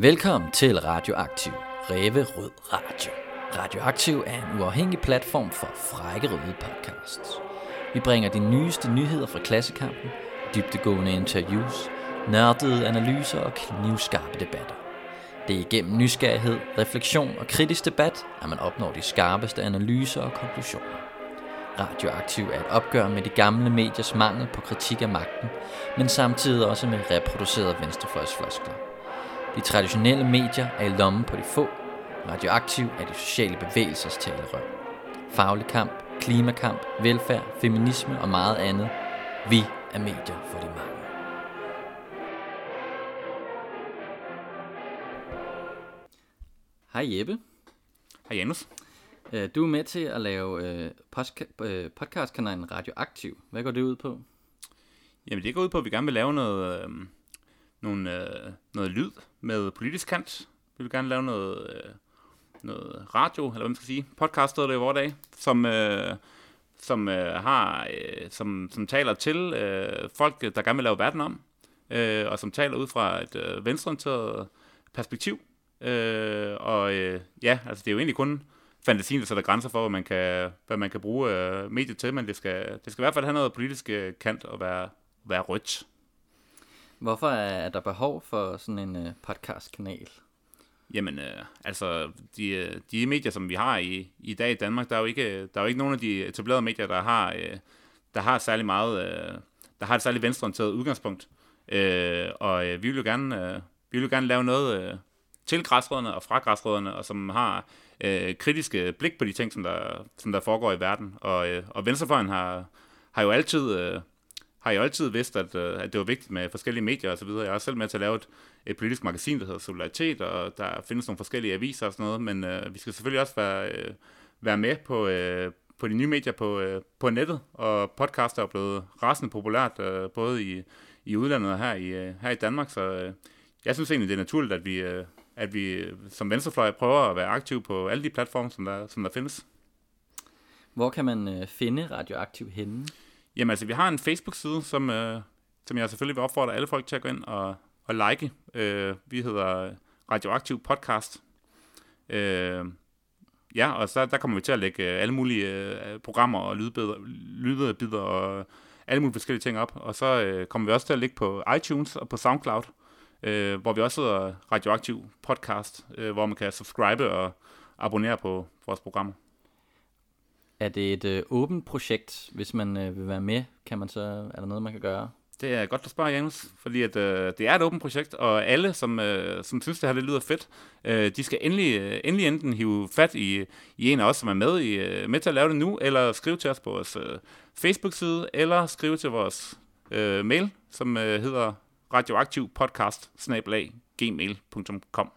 Velkommen til Radioaktiv, Ræve Rød Radio. Radioaktiv er en uafhængig platform for frække røde podcasts. Vi bringer de nyeste nyheder fra klassekampen, dybdegående interviews, nørdede analyser og knivskarpe debatter. Det er igennem nysgerrighed, refleksion og kritisk debat, at man opnår de skarpeste analyser og konklusioner. Radioaktiv er et opgør med de gamle mediers mangel på kritik af magten, men samtidig også med reproducerede venstrefløjsfloskler. De traditionelle medier er i lommen på de få. Radioaktiv er de sociale bevægelsers talerør. Faglig kamp, klimakamp, velfærd, feminisme og meget andet. Vi er medier for de mange. Hej Jeppe. Hej Janus. Øh, Du er med til at lave øh, øh, podcastkanalen Radioaktiv. Hvad går det ud på? Jamen det går ud på, at vi gerne vil lave noget, øh, nogle, øh, noget lyd med politisk kant. Vi vil gerne lave noget, øh, noget radio, eller hvad man skal sige, podcast der i vores dag, som, øh, som, øh, har, øh, som, som taler til øh, folk, der gerne vil lave verden om, øh, og som taler ud fra et øh, venstreorienteret perspektiv. Øh, og øh, ja, altså det er jo egentlig kun fantasien, der sætter grænser for, hvad man kan, hvad man kan bruge øh, mediet til, men det skal, det skal i hvert fald have noget politisk øh, kant og være, være rødt. Hvorfor er der behov for sådan en øh, podcastkanal? Jamen, øh, altså, de, øh, de medier, som vi har i, i dag i Danmark, der er jo ikke, der er jo ikke nogen af de etablerede medier, der har, øh, der har særlig meget, øh, der har et særligt venstreorienteret udgangspunkt. Øh, og øh, vi vil jo gerne, øh, vi vil jo gerne lave noget øh, til græsrødderne og fra græsrødderne, og som har øh, kritiske blik på de ting, som der, som der foregår i verden. Og, øh, og venstrefløjen har, har jo altid... Øh, har jeg altid vidst, at, øh, at det var vigtigt med forskellige medier osv. Jeg er selv med til at lave et, et politisk magasin, der hedder Solidaritet, og der findes nogle forskellige aviser og sådan noget, men øh, vi skal selvfølgelig også være, øh, være med på, øh, på de nye medier på, øh, på nettet, og podcast er blevet rasende populært, øh, både i, i udlandet og her i, øh, her i Danmark, så øh, jeg synes egentlig, det er naturligt, at vi, øh, at vi øh, som venstrefløj prøver at være aktive på alle de platforme, som der, som der findes. Hvor kan man øh, finde Radioaktiv henne? Jamen altså, vi har en Facebook-side, som, øh, som jeg selvfølgelig vil opfordre alle folk til at gå ind og, og like. Øh, vi hedder Radioaktiv Podcast. Øh, ja, og så der kommer vi til at lægge øh, alle mulige øh, programmer og lydbidder, lydbidder og alle mulige forskellige ting op. Og så øh, kommer vi også til at lægge på iTunes og på SoundCloud, øh, hvor vi også hedder Radioaktiv Podcast, øh, hvor man kan subscribe og abonnere på vores programmer. Er det et øh, åbent projekt? Hvis man øh, vil være med, kan man så, er der noget, man kan gøre? Det er godt, du spørger, Janus, fordi at, øh, det er et åbent projekt, og alle, som, øh, som synes, det her det lyder fedt, øh, de skal endelig, øh, endelig enten hive fat i, i en af os, som er med, i, øh, med til at lave det nu, eller skrive til os på vores øh, Facebook-side, eller skrive til vores øh, mail, som øh, hedder radioaktivpodcast gmail.com.